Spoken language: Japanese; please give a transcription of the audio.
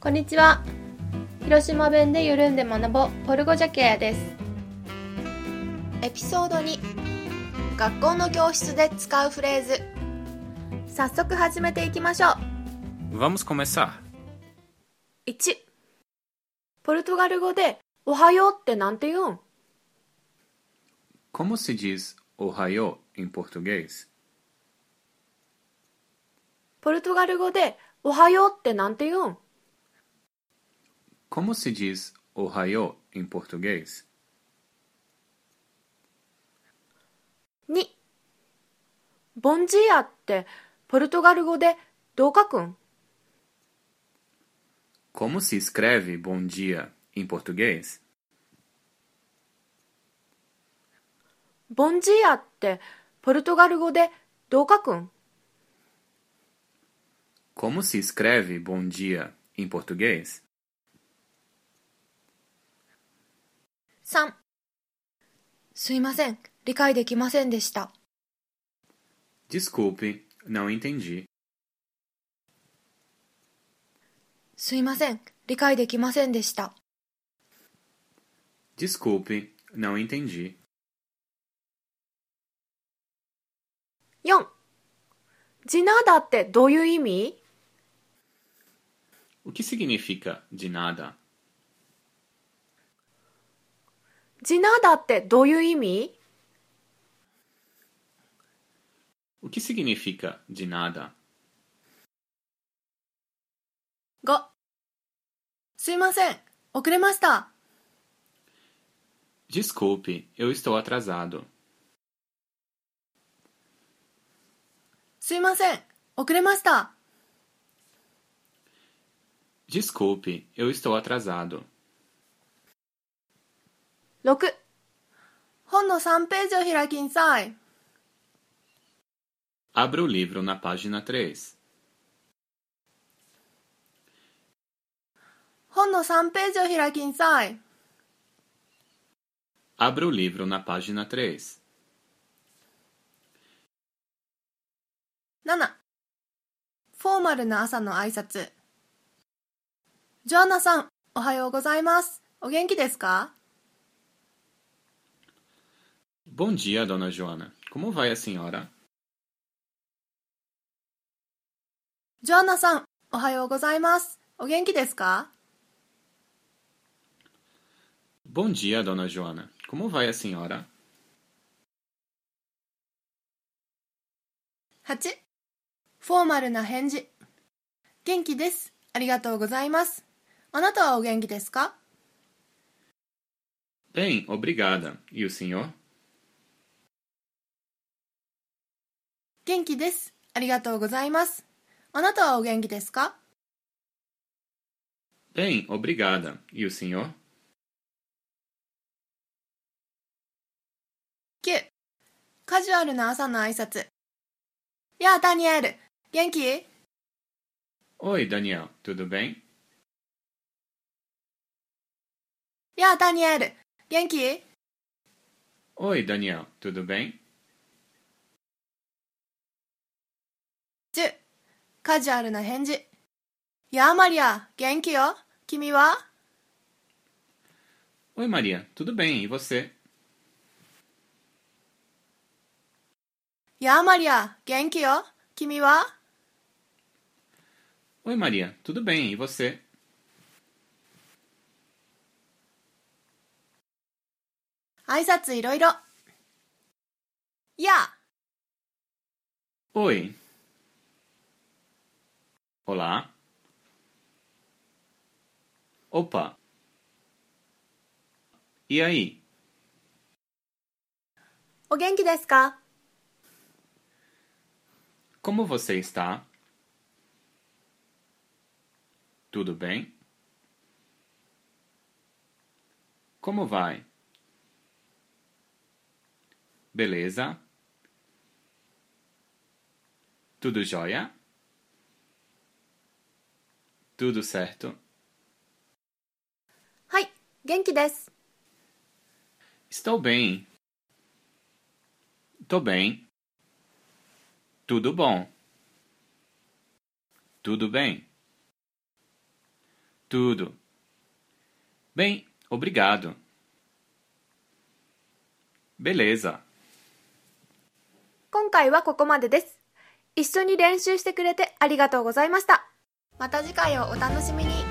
こんにちは。広島弁で緩んで学ぼうポルゴジャケアです。エピソード2学校の教室で使うフレーズ早速始めていきましょう Vamos começar. 1ポルトガル語で「おはよう」ってなんて言うん？Como se diz ohayô em português? ポルトガル語で「おはよう」ってなんて言うん？Como se diz ohayô em português? 2ボンジーアってポルトガル語でどう書くん Como se escreve bom dia em português? ボンジーアってポルトガル語でどう書くん Como se escreve bom dia em português? 3すいません理解できませんでした Desculpe, não entendi. すいません理解できませんでした Desculpe, não entendi. 4ジナーダってどういう意味 O que significa de nada? ジナーダってどういう意味 O que significa de nada? 5すいません遅れました Desculpe, eu estou atrasado. すいません遅れました Desculpe, eu estou atrasado. 6本の3ページを開きんさい。Abra o livro na página 3. 本の3ページを開きんさい。Abra o livro na página 3. 7フォーマルな朝の挨拶。ジョアナさんおはようございます。お元気ですか？Bom dia, dona Joana. Como vai a senhora? ジョアナさんおはようございますお元気ですか Bom dia, dona Joana. Como vai a senhora? 8フォーマルな返事元気ですありがとうございますあなたはお元気ですか Bem, obrigada. E o senhor? 元気ですありがとうございますあなたはお元気ですか？Bem, obrigada. E o senhor? 9カジュアルな朝の挨拶やあダニエル元気？Oi, Daniel. Tudo bem? やあダニエル元気？Oi, Daniel. Tudo bem? カジュアルな返事。やあ、マリア、元気よ？君は？おい、マリア、とどべん、いわせ。やあ、マリア、元気よ？君は？おい、マリア、とどべん、いわせ。挨拶いろいろ。やあ。おい。Olá. Opa. E aí? お元気ですか Como você está? Tudo bem? Como vai? Beleza? Tudo jóia? Tudo certo? Genki desu. Estou bem. Estou bem. Tudo bom. Tudo bem. Tudo. Bem, obrigado. Beleza. 今回はここまでです。一緒に練習してくれてありがとうございました。また次回をお楽しみに。